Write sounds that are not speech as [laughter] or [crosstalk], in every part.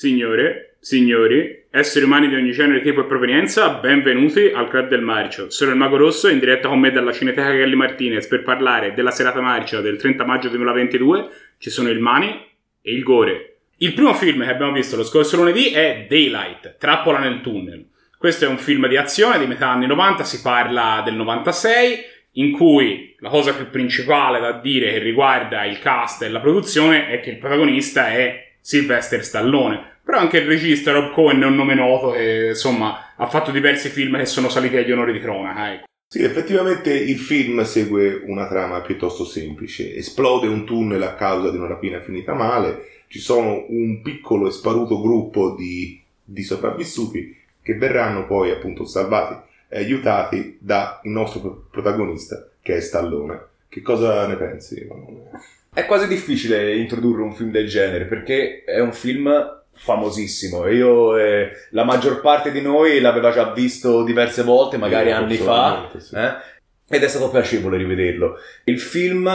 Signore, signori, esseri umani di ogni genere, tipo e provenienza, benvenuti al Club del Marcio. Sono il Mago Rosso in diretta con me dalla Cineteca Galli Martinez per parlare della serata marcia del 30 maggio 2022. Ci sono il Mani e il Gore. Il primo film che abbiamo visto lo scorso lunedì è Daylight, Trappola nel tunnel. Questo è un film di azione di metà anni 90, si parla del 96, in cui la cosa più principale da dire che riguarda il cast e la produzione è che il protagonista è Sylvester Stallone. Però anche il regista Rob Cohen è un nome noto che insomma ha fatto diversi film che sono saliti agli onori di cronaca. Ecco. Sì, effettivamente il film segue una trama piuttosto semplice. Esplode un tunnel a causa di una rapina finita male, ci sono un piccolo e sparuto gruppo di, di sopravvissuti che verranno poi appunto salvati e aiutati dal nostro protagonista che è Stallone. Che cosa ne pensi? È quasi difficile introdurre un film del genere perché è un film famosissimo. Io e la maggior parte di noi l'aveva già visto diverse volte, magari anni fa, sì. eh? ed è stato piacevole rivederlo. Il film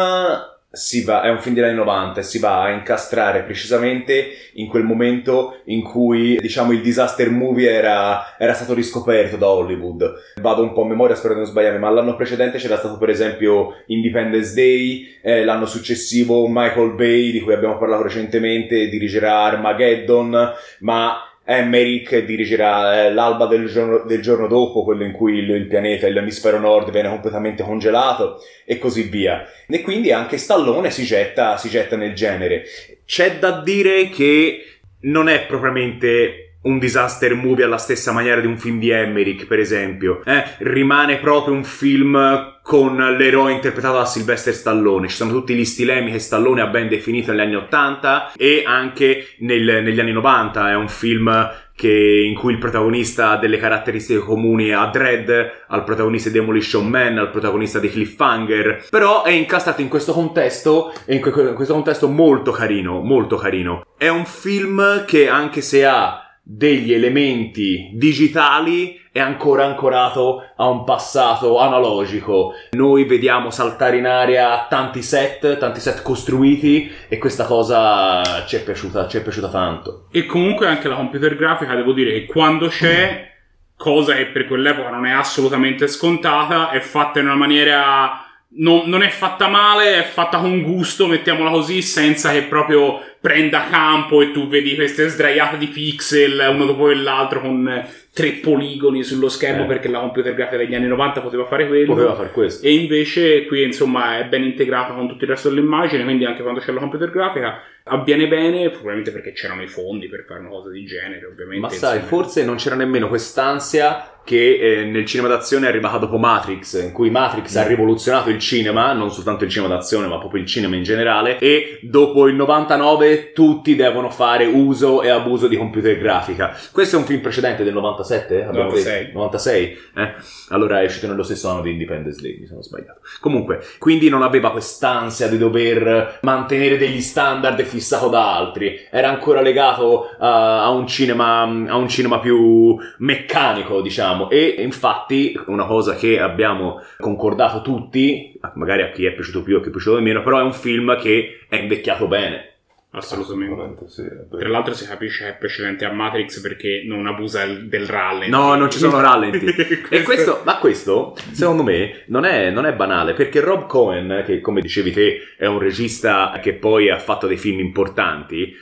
Va, è un film degli anni 90 e si va a incastrare precisamente in quel momento in cui diciamo il disaster movie era, era, stato riscoperto da Hollywood. Vado un po' a memoria spero di non sbagliare ma l'anno precedente c'era stato per esempio Independence Day eh, l'anno successivo Michael Bay di cui abbiamo parlato recentemente dirigerà Armageddon ma Emmerich dirigerà eh, l'alba del giorno, del giorno, dopo, quello in cui il, il pianeta, l'emisfero nord, viene completamente congelato e così via. E quindi anche Stallone si getta, si getta nel genere. C'è da dire che non è propriamente un disaster movie alla stessa maniera di un film di Emmerich, per esempio. Eh, rimane proprio un film con l'eroe interpretato da Sylvester Stallone. Ci sono tutti gli stilemi che Stallone ha ben definito negli anni 80 e anche nel, negli anni 90. È un film che, in cui il protagonista ha delle caratteristiche comuni a Dredd, al protagonista di Demolition Man, al protagonista di Cliffhanger. Però è incastrato in questo contesto, in questo contesto molto carino, molto carino. È un film che anche se ha degli elementi digitali è ancora ancorato a un passato analogico. Noi vediamo saltare in aria tanti set, tanti set costruiti e questa cosa ci è piaciuta, ci è piaciuta tanto. E comunque anche la computer grafica, devo dire che quando c'è, cosa che per quell'epoca non è assolutamente scontata, è fatta in una maniera non, non, è fatta male, è fatta con gusto, mettiamola così, senza che proprio prenda campo e tu vedi queste sdraiate di pixel uno dopo l'altro con tre poligoni sullo schermo eh. perché la computer grafica degli anni 90 poteva fare quello. Poteva fare questo. E invece qui insomma è ben integrata con tutto il resto dell'immagine, quindi anche quando c'è la computer grafica avviene bene, probabilmente perché c'erano i fondi per fare una cosa di genere, ovviamente. Ma sai, forse non c'era nemmeno quest'ansia che eh, nel cinema d'azione è arrivata dopo Matrix, in cui Matrix mm. ha rivoluzionato il cinema, non soltanto il cinema d'azione, ma proprio il cinema in generale, e dopo il 99 tutti devono fare uso e abuso di computer grafica. Questo è un film precedente del 97? 96. 96? Eh? Allora è uscito nello stesso anno di Independence Day, mi sono sbagliato. Comunque, quindi non aveva quest'ansia di dover mantenere degli standard fissato da altri, era ancora legato a, a, un, cinema, a un cinema più meccanico, diciamo, e infatti una cosa che abbiamo concordato tutti, magari a chi è piaciuto più o a chi è piaciuto meno, però è un film che è invecchiato bene Assolutamente. Sì, Tra l'altro si capisce che è precedente a Matrix perché non abusa del rallenti. No, non ci sono rallenti. [laughs] questo... E questo, ma questo, secondo me, non è, non è, banale perché Rob Cohen, che come dicevi te è un regista che poi ha fatto dei film importanti,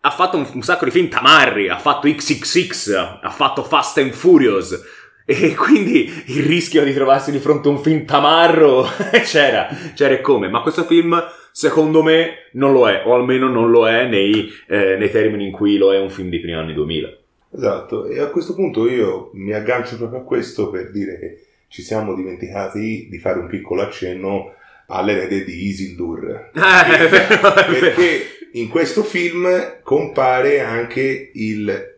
ha fatto un, un sacco di film tamarri, ha fatto XXX, ha fatto Fast and Furious. E quindi il rischio di trovarsi di fronte a un film tamarro [laughs] c'era, c'era e come. Ma questo film Secondo me non lo è, o almeno non lo è nei, eh, nei termini in cui lo è un film di primi anni 2000. Esatto, e a questo punto io mi aggancio proprio a questo per dire che ci siamo dimenticati di fare un piccolo accenno all'erede di Isildur. [laughs] Eh, perché in questo film compare anche il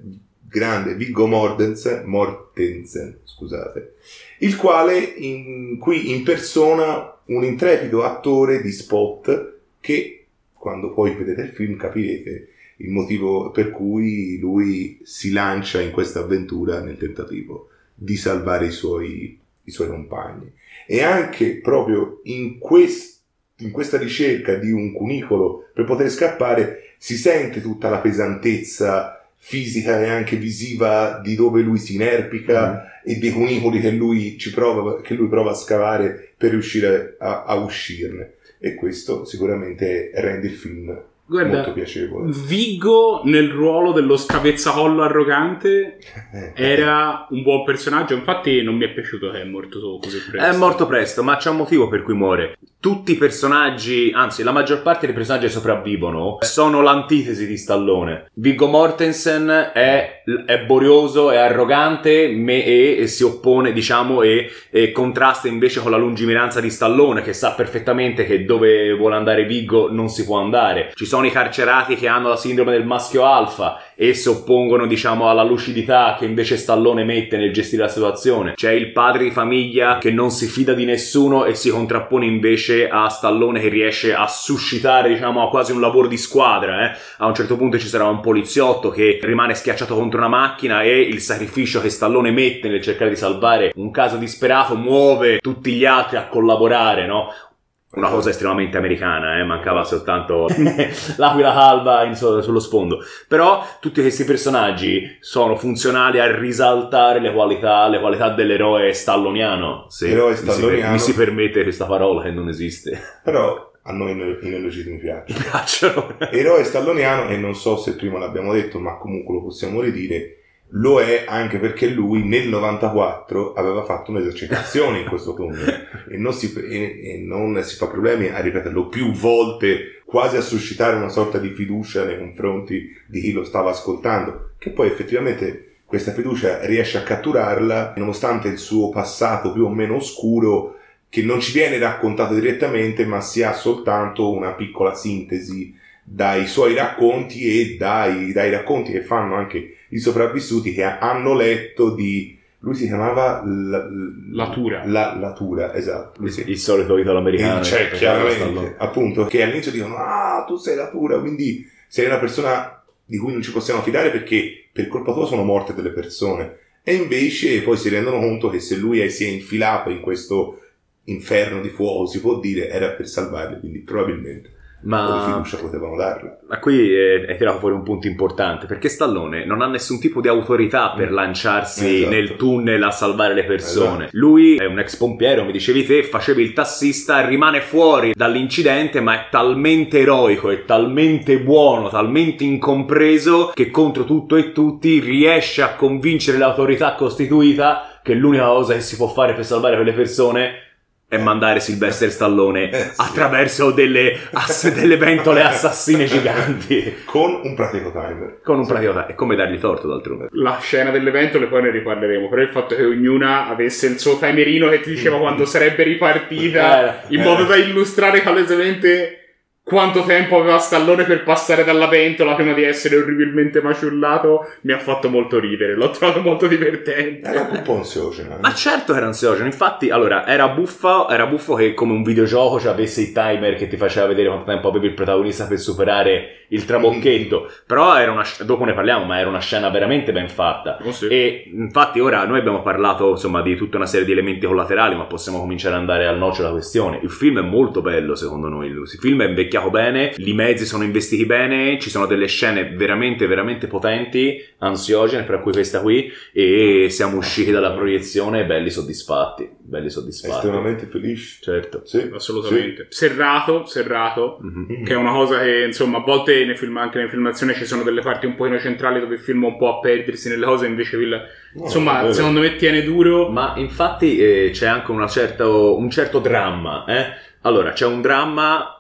grande Viggo Mortensen, Mortensen scusate, il quale in, qui impersona un intrepido attore di spot che quando poi vedete il film capirete il motivo per cui lui si lancia in questa avventura nel tentativo di salvare i suoi, i suoi compagni. E anche proprio in, quest, in questa ricerca di un cunicolo per poter scappare si sente tutta la pesantezza fisica e anche visiva di dove lui si inerpica mm. e dei cunicoli che lui, ci prova, che lui prova a scavare per riuscire a, a uscirne. E questo sicuramente rende il film Guarda, molto piacevole. Vigo nel ruolo dello scavezzacollo arrogante era un buon personaggio. Infatti, non mi è piaciuto che è morto così presto. È morto presto, ma c'è un motivo per cui muore. Tutti i personaggi, anzi, la maggior parte dei personaggi che sopravvivono sono l'antitesi di Stallone. Viggo Mortensen è, è borioso, è arrogante me, e, e, si oppone, diciamo, e, e contrasta invece con la lungimiranza di Stallone, che sa perfettamente che dove vuole andare Viggo non si può andare. Ci sono sono i carcerati che hanno la sindrome del maschio alfa e si oppongono, diciamo, alla lucidità che invece Stallone mette nel gestire la situazione. C'è il padre di famiglia che non si fida di nessuno e si contrappone invece a Stallone che riesce a suscitare, diciamo, quasi un lavoro di squadra. Eh? A un certo punto ci sarà un poliziotto che rimane schiacciato contro una macchina e il sacrificio che Stallone mette nel cercare di salvare un caso disperato muove tutti gli altri a collaborare, no? Una cosa estremamente americana, eh? mancava soltanto [laughs] l'aquila calva in, sullo sfondo. Però tutti questi personaggi sono funzionali a risaltare le qualità, le qualità dell'eroe stalloniano. Se Eroe stalloniano. Mi si, mi si permette questa parola che non esiste. Però a noi in Elogiti piace. Mi piacciono. Eroe stalloniano, e non so se prima l'abbiamo detto, ma comunque lo possiamo ridire lo è anche perché lui nel 94 aveva fatto un'esercitazione in questo tunnel [laughs] e non, si, e, e non si fa problemi a ripeterlo più volte, quasi a suscitare una sorta di fiducia nei confronti di chi lo stava ascoltando, che poi effettivamente questa fiducia riesce a catturarla nonostante il suo passato più o meno oscuro che non ci viene raccontato direttamente ma si ha soltanto una piccola sintesi dai suoi racconti e dai, dai racconti che fanno anche i sopravvissuti che hanno letto di lui si chiamava la, Latura. La, Latura, esatto. Il, il solito italo americano. Cioè, chiaramente, appunto, che all'inizio dicono, ah, tu sei Latura, quindi sei una persona di cui non ci possiamo fidare perché per colpa tua sono morte delle persone. E invece poi si rendono conto che se lui si è infilato in questo inferno di fuoco, si può dire, era per salvarli, quindi probabilmente ma... di fiducia potevano darla. Ma qui è, è, tirato fuori un punto importante perché Stallone non ha nessun tipo di autorità per mm. lanciarsi esatto. nel tunnel a salvare le persone. Esatto. Lui è un ex pompiere, mi dicevi te, facevi il tassista, rimane fuori dall'incidente, ma è talmente eroico, è talmente buono, talmente incompreso che contro tutto e tutti riesce a convincere l'autorità costituita che l'unica cosa che si può fare per salvare quelle persone e mandare Sylvester Stallone eh, sì. attraverso delle, ass- delle, ventole assassine giganti con un pratico timer con un pratico timer è come dargli torto d'altronde la scena delle ventole poi ne riparleremo però il fatto che ognuna avesse il suo timerino che ti diceva quando sarebbe ripartita eh, in modo eh. da illustrare palesemente quanto tempo aveva Stallone per passare dalla pentola prima di essere orribilmente maciullato mi ha fatto molto ridere, l'ho trovato molto divertente. Era un po' ansiogeno. Eh? Ma certo che era ansiogeno, infatti, allora, era buffo, era buffo che come un videogioco cioè, avesse il timer che ti faceva vedere quanto tempo avevi il protagonista per superare il trabocchetto, mm-hmm. però era una, dopo ne parliamo, ma era una scena veramente ben fatta. Oh, sì. E infatti ora noi abbiamo parlato, insomma, di tutta una serie di elementi collaterali, ma possiamo cominciare ad andare al noccio della questione. Il film è molto bello, secondo noi, il film è invecchiato invecchiato bene, i mezzi sono investiti bene, ci sono delle scene veramente, veramente potenti, ansiogene, fra cui questa qui, e siamo usciti dalla proiezione belli soddisfatti, belli soddisfatti. Estremamente felici. Certo. Sì, assolutamente. Sì. Serrato, serrato, mm-hmm. che è una cosa che, insomma, a volte nei film, anche nell'infilmazione ci sono delle parti un pochino centrali dove il film un po' a perdersi nelle cose, invece il... No, insomma, secondo me tiene duro. Ma infatti eh, c'è anche certo, un certo dramma, eh? Allora, c'è un dramma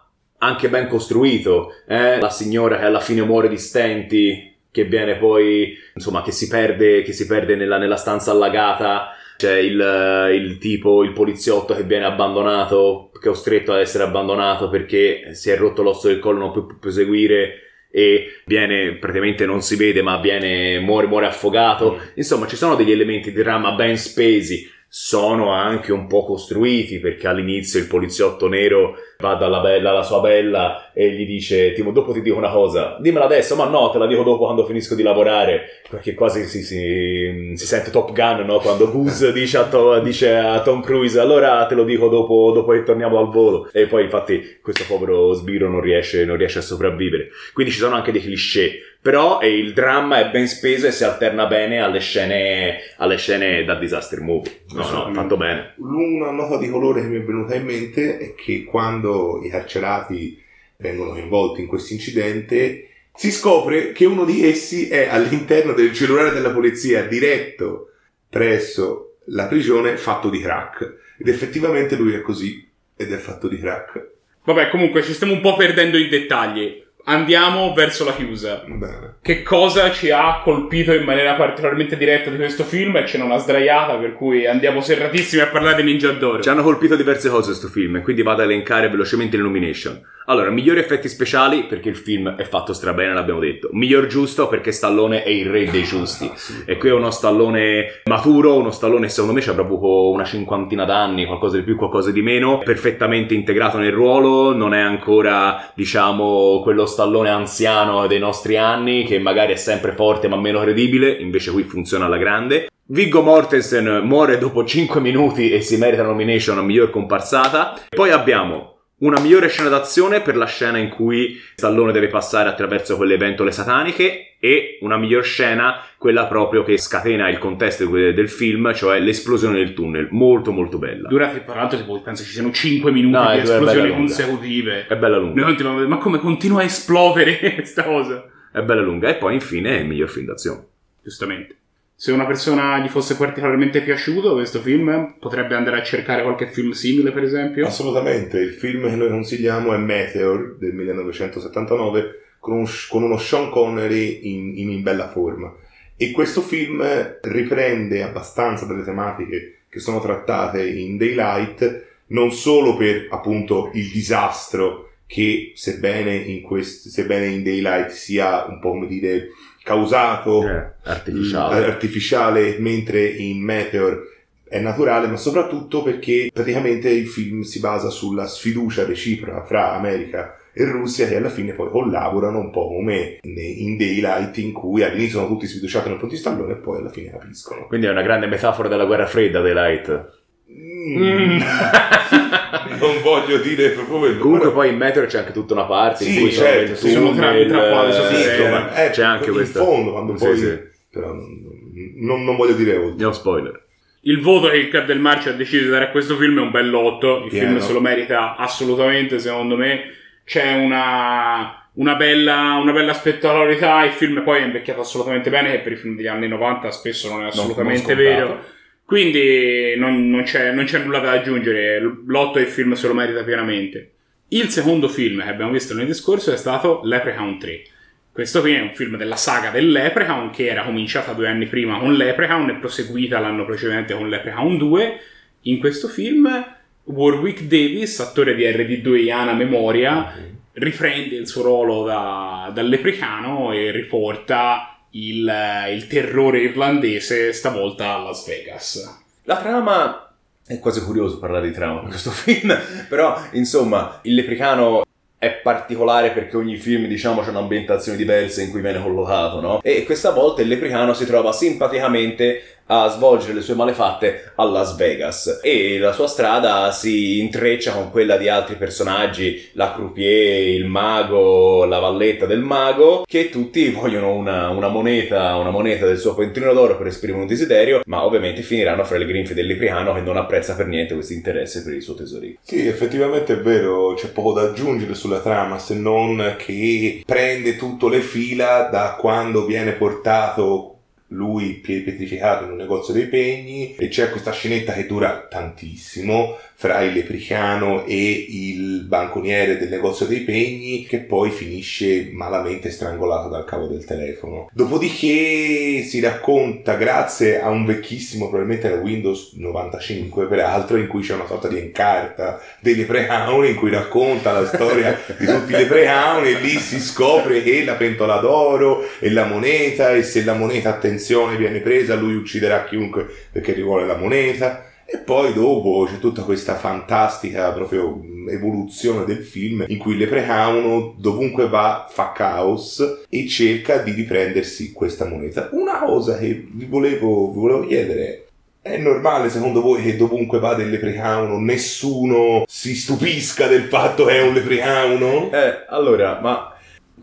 anche ben costruito. Eh? La signora che alla fine muore di stenti, che viene poi, insomma, che si perde, che si perde nella, nella stanza allagata. C'è il, il, tipo, il poliziotto che viene abbandonato, che è costretto ad essere abbandonato perché si è rotto l'osso del collo, non può più proseguire e viene praticamente non si vede ma viene muore, muore affogato mm. insomma ci sono degli elementi di dramma ben spesi sono anche un po' costruiti perché all'inizio il poliziotto nero va dalla bella alla sua bella e gli dice tipo dopo ti dico una cosa dimmela adesso ma no te la dico dopo quando finisco di lavorare perché quasi si, si, si sente Top Gun no? quando Goose [laughs] dice dice a, Tom Cruise allora te lo dico dopo, dopo, che torniamo al volo e poi infatti questo povero sbiro non riesce, non riesce a sopravvivere quindi ci sono anche dei cliché Però il dramma è ben speso e si alterna bene alle scene, alle scene da disaster movie. No, no, fatto bene. Una nota di colore che mi è venuta in mente è che quando i carcerati vengono coinvolti in questo incidente, si scopre che uno di essi è all'interno del cellulare della polizia diretto presso la prigione fatto di crack. Ed effettivamente lui è così ed è fatto di crack. Vabbè, comunque ci stiamo un po' perdendo i dettagli andiamo verso la chiusa. Bene. Che cosa ci ha colpito in maniera particolarmente diretta di questo film? E c'è una sdraiata, per cui andiamo serratissimi a parlare di Ninja d'Oro. Ci hanno colpito diverse cose questo film, quindi vado ad elencare velocemente le nomination. Allora, migliori effetti speciali perché il film è fatto strabene, l'abbiamo detto. Miglior giusto perché Stallone è il re dei giusti. E qui è uno Stallone maturo, uno Stallone secondo me c'ha proprio una cinquantina d'anni, qualcosa di più, qualcosa di meno, perfettamente integrato nel ruolo, non è ancora, diciamo, quello Stallone anziano dei nostri anni che magari è sempre forte ma meno credibile, invece qui funziona alla grande. Viggo Mortensen muore dopo 5 minuti e si merita nomination a miglior comparsata. Poi abbiamo una migliore scena d'azione per la scena in cui Stallone deve passare attraverso quelle ventole sataniche e una miglior scena, quella proprio che scatena il contesto del film, cioè l'esplosione del tunnel, molto molto bella. Dura, tra l'altro, tipo, penso ci siano 5 minuti no, di esplosioni consecutive. È bella lunga. ma come continua a esplodere [laughs] questa cosa? È bella lunga. E poi infine è il miglior film d'azione. Giustamente se una persona gli fosse particolarmente piaciuto questo film, potrebbe andare a cercare qualche film simile, per esempio? Assolutamente, il film che noi consigliamo è Meteor del 1979 con, un, con uno Sean Connery in, in, in bella forma. E questo film riprende abbastanza delle tematiche che sono trattate in Daylight, non solo per appunto il disastro che sebbene in, quest- sebbene in Daylight sia un po' come dire causato eh, artificiale. artificiale, mentre in Meteor è naturale, ma soprattutto perché praticamente il film si basa sulla sfiducia reciproca fra America e Russia che alla fine poi collaborano un po' come in Daylight in cui all'inizio sono tutti sfiduciati nel di stallone e poi alla fine capiscono. Quindi è una grande metafora della guerra fredda Daylight. Mm. [laughs] non voglio dire proprio quello. Comunque, però... poi in Metro c'è anche tutta una parte sì, in cui certo, sono tra, tra quali sì, insomma, eh, c'è anche questa. In fondo, quando poi. Sì, però non, non, voglio dire oltre. No spoiler. Il voto che il Club del Marcio ha deciso di dare a questo film è un bel lotto. Il Pieno. film se lo merita assolutamente, secondo me. C'è una, una, bella, una bella spettacolarità. Il film poi è invecchiato assolutamente bene, che per i film degli anni 90 spesso non è assolutamente non, non vero quindi non, non, c'è, non, c'è, nulla da aggiungere, l'otto il film se lo merita pienamente. Il secondo film che abbiamo visto nel discorso è stato Leprechaun 3. Questo qui è un film della saga del Leprechaun che era cominciata due anni prima con Leprechaun e proseguita l'anno precedente con Leprechaun 2. In questo film Warwick Davis, attore di RD2 Iana Memoria, riprende il suo ruolo da, da Leprechaun e riporta il, il terrore irlandese, stavolta a Las Vegas. La trama è quasi curioso parlare di trama in questo [laughs] film, però insomma il lepricano è particolare perché ogni film, diciamo, c'è un'ambientazione diversa in cui viene collocato, no? E questa volta il lepricano si trova simpaticamente a svolgere le sue malefatte a Las Vegas e la sua strada si intreccia con quella di altri personaggi, la croupier, il mago, la valletta del mago, che tutti vogliono una, una moneta, una moneta del suo pentrino d'oro per esprimere un desiderio, ma ovviamente finiranno fra le grinfie del Lipriano che non apprezza per niente questo interesse per il suo tesorino. Sì, effettivamente è vero, c'è poco da aggiungere sulla trama se non che prende tutte le fila da quando viene portato lui pietrificato in un negozio dei pegni e c'è questa scenetta che dura tantissimo fra il lepricano e il banconiere del negozio dei pegni che poi finisce malamente strangolato dal cavo del telefono. Dopodiché si racconta grazie a un vecchissimo, probabilmente era Windows 95 peraltro, in cui c'è una sorta di encarta dei leprechauni in cui racconta la storia di tutti i leprechauni e lì si scopre che la pentola d'oro e la moneta e se la moneta attenzione viene presa lui ucciderà chiunque perché rivuole la moneta e poi dopo c'è tutta questa fantastica proprio evoluzione del film in cui Leprechaun dovunque va fa caos e cerca di riprendersi questa moneta. Una cosa che vi volevo, vi volevo chiedere è normale secondo voi che dovunque vada il leprechaun nessuno si stupisca del fatto che è un leprechaun? Eh, allora, ma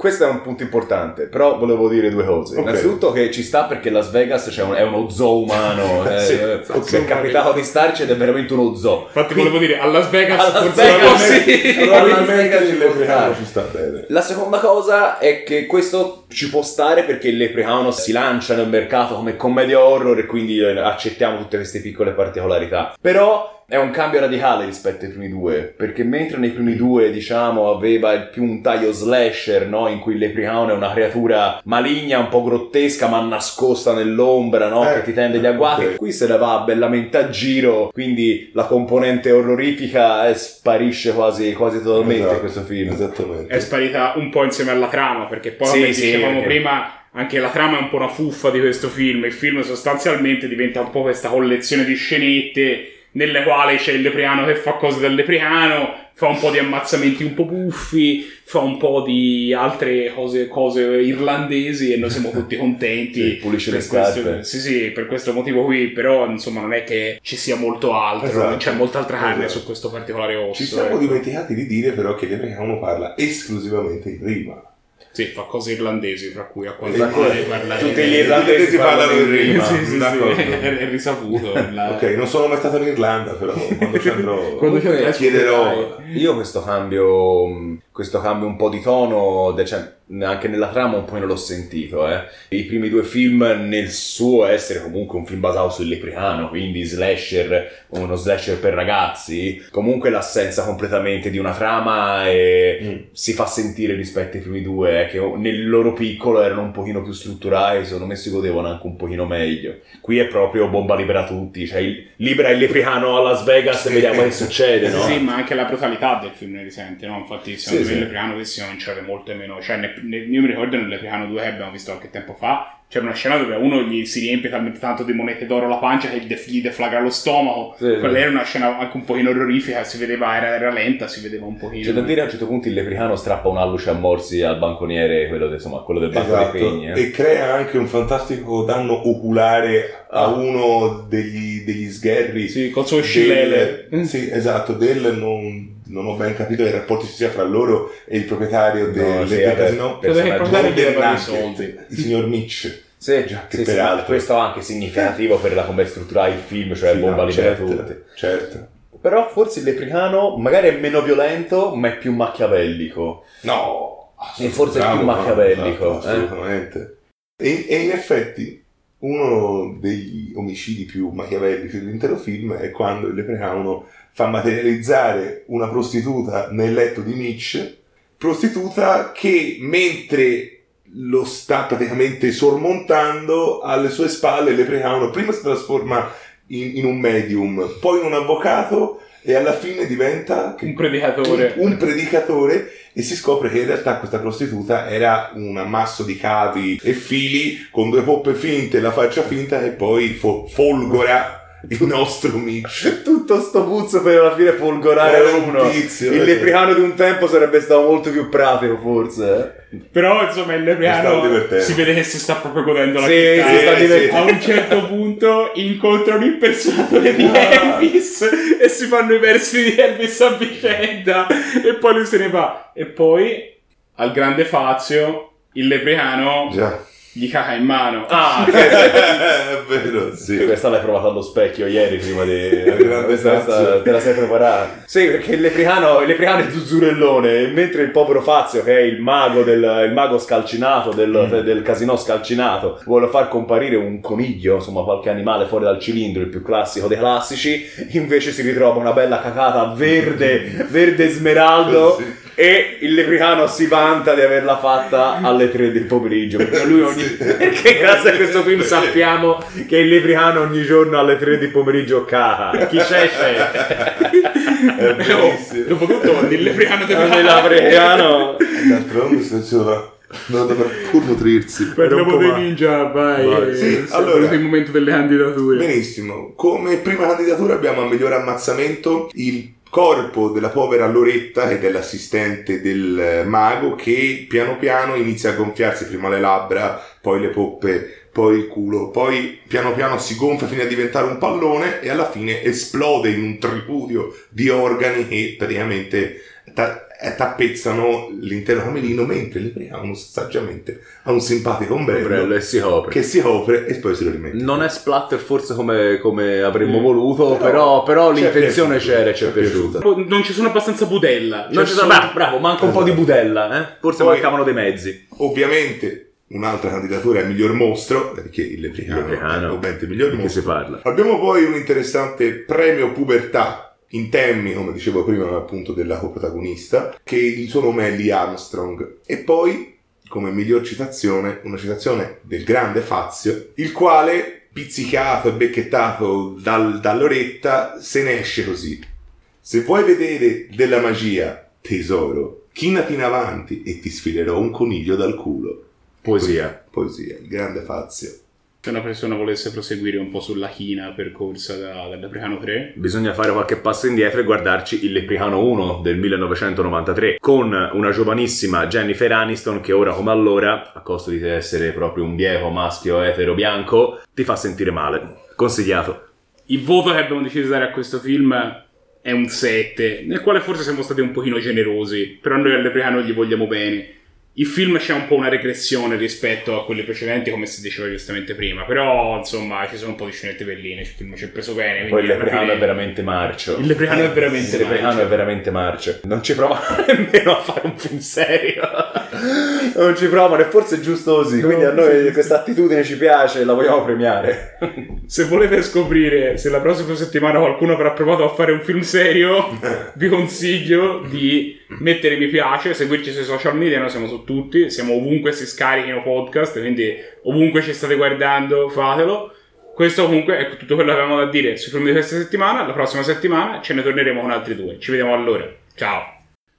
questo è un punto importante, però volevo dire due cose. Okay. Innanzitutto che ci sta perché Las Vegas un, è uno zoo umano, [laughs] eh, sì, eh, okay. è capitato di starci ed è veramente uno zoo. Infatti Quindi, volevo dire, a Las Vegas, a Las Vegas, sì, [laughs] probabilmente ci sta bene. La seconda cosa è che questo ci può stare perché il Leprechaun si lancia nel mercato come commedia horror e quindi eh, accettiamo tutte queste piccole particolarità. Però è un cambio radicale rispetto ai primi due, perché mentre nei primi due, diciamo, aveva più un taglio slasher, no? In cui Leprechaun è una creatura maligna, un po' grottesca, ma nascosta nell'ombra, no? Eh, che ti tende gli agguati. Okay. Qui se ne va bellamente a giro, quindi la componente orrorifica eh, sparisce quasi, quasi totalmente esatto, in questo film. Esattamente. È sparita un po' insieme alla trama, perché poi, sì, come sì, dicevamo perché... prima anche la trama è un po' una fuffa di questo film. Il film sostanzialmente diventa un po' questa collezione di scenette nelle quali c'è il Lepriano che fa cose del Lepriano, fa un po' di ammazzamenti un po' buffi, fa un po' di altre cose, cose irlandesi e noi siamo [laughs] tutti contenti. sì, pulisce le scarpe. Sì, sì, per questo motivo qui, però insomma non è che ci sia molto altro, esatto. non c'è molta altra carne esatto. su questo particolare osso. Ci siamo ecco. dimenticati di dire però che Lepriano parla esclusivamente in rima. Sì, fa cose irlandesi, tra cui a quanto pare parla Tutti gli irlandesi parlano in rima. Sì, sì, [laughs] sì, è risaputo. La... ok, non sono mai stato in Irlanda, però quando ci andrò quando chiederò. Io questo cambio questo cambio un po' di tono, cioè, anche nella trama un po' non l'ho sentito. Eh. I primi due film, nel suo essere comunque un film basato sul lepricano, quindi slasher, uno slasher per ragazzi, comunque l'assenza completamente di una trama e mm. si fa sentire rispetto ai primi due, eh, che nel loro piccolo erano un pochino più strutturati, secondo me si godevano anche un pochino meglio. Qui è proprio bomba libera tutti, cioè il, libera il lepricano a Las Vegas e vediamo che succede, no? Sì, ma anche la brutalità del film ne risente, no? Infatti sì, sì. Lepriano dovessimo vincere molto meno. Cioè, ne, ne, io mi ricordo nel Lepriano 2 che abbiamo visto qualche tempo fa, c'è una scena dove uno gli si riempie talmente tanto di monete d'oro la pancia che gli deflagra lo stomaco. Sì, Quella sì. era una scena anche un pochino orrorifica, si vedeva, era, era lenta, si vedeva un pochino. C'è da dire a un certo punto il lepricano strappa un alluce a morsi al banconiere, quello, de, insomma, quello del banco esatto. dei pegni. Eh. E crea anche un fantastico danno oculare ah. a uno degli, degli sgherri. Sì, col suo scillele. Sì, esatto, del non non ho ben capito i rapporti ci sia fra loro e il proprietario no, del, sì, del casino. Che il proprietario soldi. Il signor Mitch. Sì, Già, che sì, peraltro... sì, questo è anche significativo per la come strutturare il film, cioè sì, bomba no, libera certo, tutte. Certo. Però forse il Lepricano magari è meno violento, ma è più machiavellico. No, e forse è più machiavellico. No, esatto, assolutamente. Eh? E, e in effetti uno degli omicidi più machiavellici dell'intero film è quando il Leprechaun fa materializzare una prostituta nel letto di Mitch, prostituta che mentre lo sta praticamente sormontando alle sue spalle Leprechaun prima si trasforma in, in un medium, poi in un avvocato e alla fine diventa un predicatore. Un, un, predicatore e si scopre che in realtà questa prostituta era un ammasso di cavi e fili con due poppe finte, la faccia finta e poi fo- folgora il nostro Mitch. [laughs] Tutto sto puzzo per alla fine folgorare uno. Tizio, il lepricano di un tempo sarebbe stato molto più pratico, forse. Eh. Però, insomma, il lepricano si vede che si sta proprio godendo la sì, città. Si sta divertendo. A un certo [laughs] punto incontra un impersonatore di ah. Elvis e si fanno i versi di Elvis a vicenda. E poi lui se ne va. E poi, al grande Fazio, il lepricano... Già gli caca in mano. Ah, [laughs] è vero, sì. Questa l'hai provato allo specchio ieri prima di... [laughs] questa, questa, te la sei preparata. Sì, perché il lepricano, il lepricano è zuzzurellone, mentre il povero Fazio, che è il mago, del, il mago scalcinato, del, mm. del casino scalcinato, vuole far comparire un coniglio, insomma qualche animale fuori dal cilindro, il più classico dei classici, invece si ritrova una bella cacata verde, [laughs] verde smeraldo. Sì e il lepricano si vanta di averla fatta alle 3 del pomeriggio. Perché lui ogni perché grazie a questo film sappiamo che il lepricano ogni giorno alle 3 del pomeriggio caga chi c'è c'è. Dopo tutto il lepricano deve il lepricano d'altronde se c'era non dovrà pur nutrirsi. Parliamo dei ninja vai, vai. Sì, allora, il momento delle candidature. Benissimo. Come prima candidatura abbiamo a miglior ammazzamento il corpo della povera Loretta e dell'assistente del mago che piano piano inizia a gonfiarsi prima le labbra, poi le poppe, poi il culo, poi piano piano si gonfia fino a diventare un pallone e alla fine esplode in un tripudio di organi che praticamente eh, tappezzano l'intero camerino mentre lepriamo saggiamente a un simpatico ombrello, ombrello si copre. che si copre e poi se lo rimette. Non è splatter forse come, come avremmo Mm. voluto, Però- però, però l'intenzione piaciuto, c'era e ci è piaciuta. Non ci sono abbastanza budella. Non C'è ci sono, solo- bravo, bravo, manca un po' di Esatto. budella, eh? Forse Poi- mancavano dei mezzi. Ovviamente un'altra candidatura è miglior mostro, perché il lepricano, è ovviamente miglior mostro. parla? Abbiamo poi un interessante premio pubertà in temi, come dicevo prima, appunto della coprotagonista, che il suo nome è Lee Armstrong. E poi, come miglior citazione, una citazione del grande Fazio, il quale, pizzicato e becchettato dal- dall'oretta, se ne esce così. Se vuoi vedere della magia, tesoro, chinati in avanti e ti sfilerò un coniglio dal culo. Poesia. Poesia, il grande Fazio. Se una persona volesse proseguire un po' sulla china percorsa da, dal Lepricano 3, Bisogna fare qualche passo indietro e guardarci il Lepricano 1 del 1993 con una giovanissima Jennifer Aniston che ora come allora, a costo di essere proprio un viejo maschio etero bianco, ti fa sentire male. Consigliato. il voto che abbiamo deciso di dare a questo film è un 7, nel quale forse siamo stati un pochino generosi, però noi al Lepricano gli vogliamo bene. Il film c'è un po' una regressione rispetto a quelli precedenti, come si diceva giustamente prima, però insomma ci sono un po' di scenette belline, il film ci è preso bene. Poi il Lepricano fine- è veramente marcio. Il Lepricano è veramente Il marcio. è veramente marcio. Non ci prova [laughs] nemmeno a fare un film serio. [laughs] non ci provano e forse è giusto così. Quindi a noi questa attitudine ci piace e la vogliamo premiare. [laughs] Se volete scoprire se la prossima settimana qualcuno avrà provato a fare un film serio, [laughs] vi consiglio di mettere mi piace, seguirci sui social media, noi siamo su tutti, siamo ovunque si scarichino podcast, quindi ovunque ci state guardando fatelo. Questo comunque è tutto quello che avevamo da dire sui film di questa settimana, la prossima settimana ce ne torneremo con altri due. Ci vediamo allora. Ciao!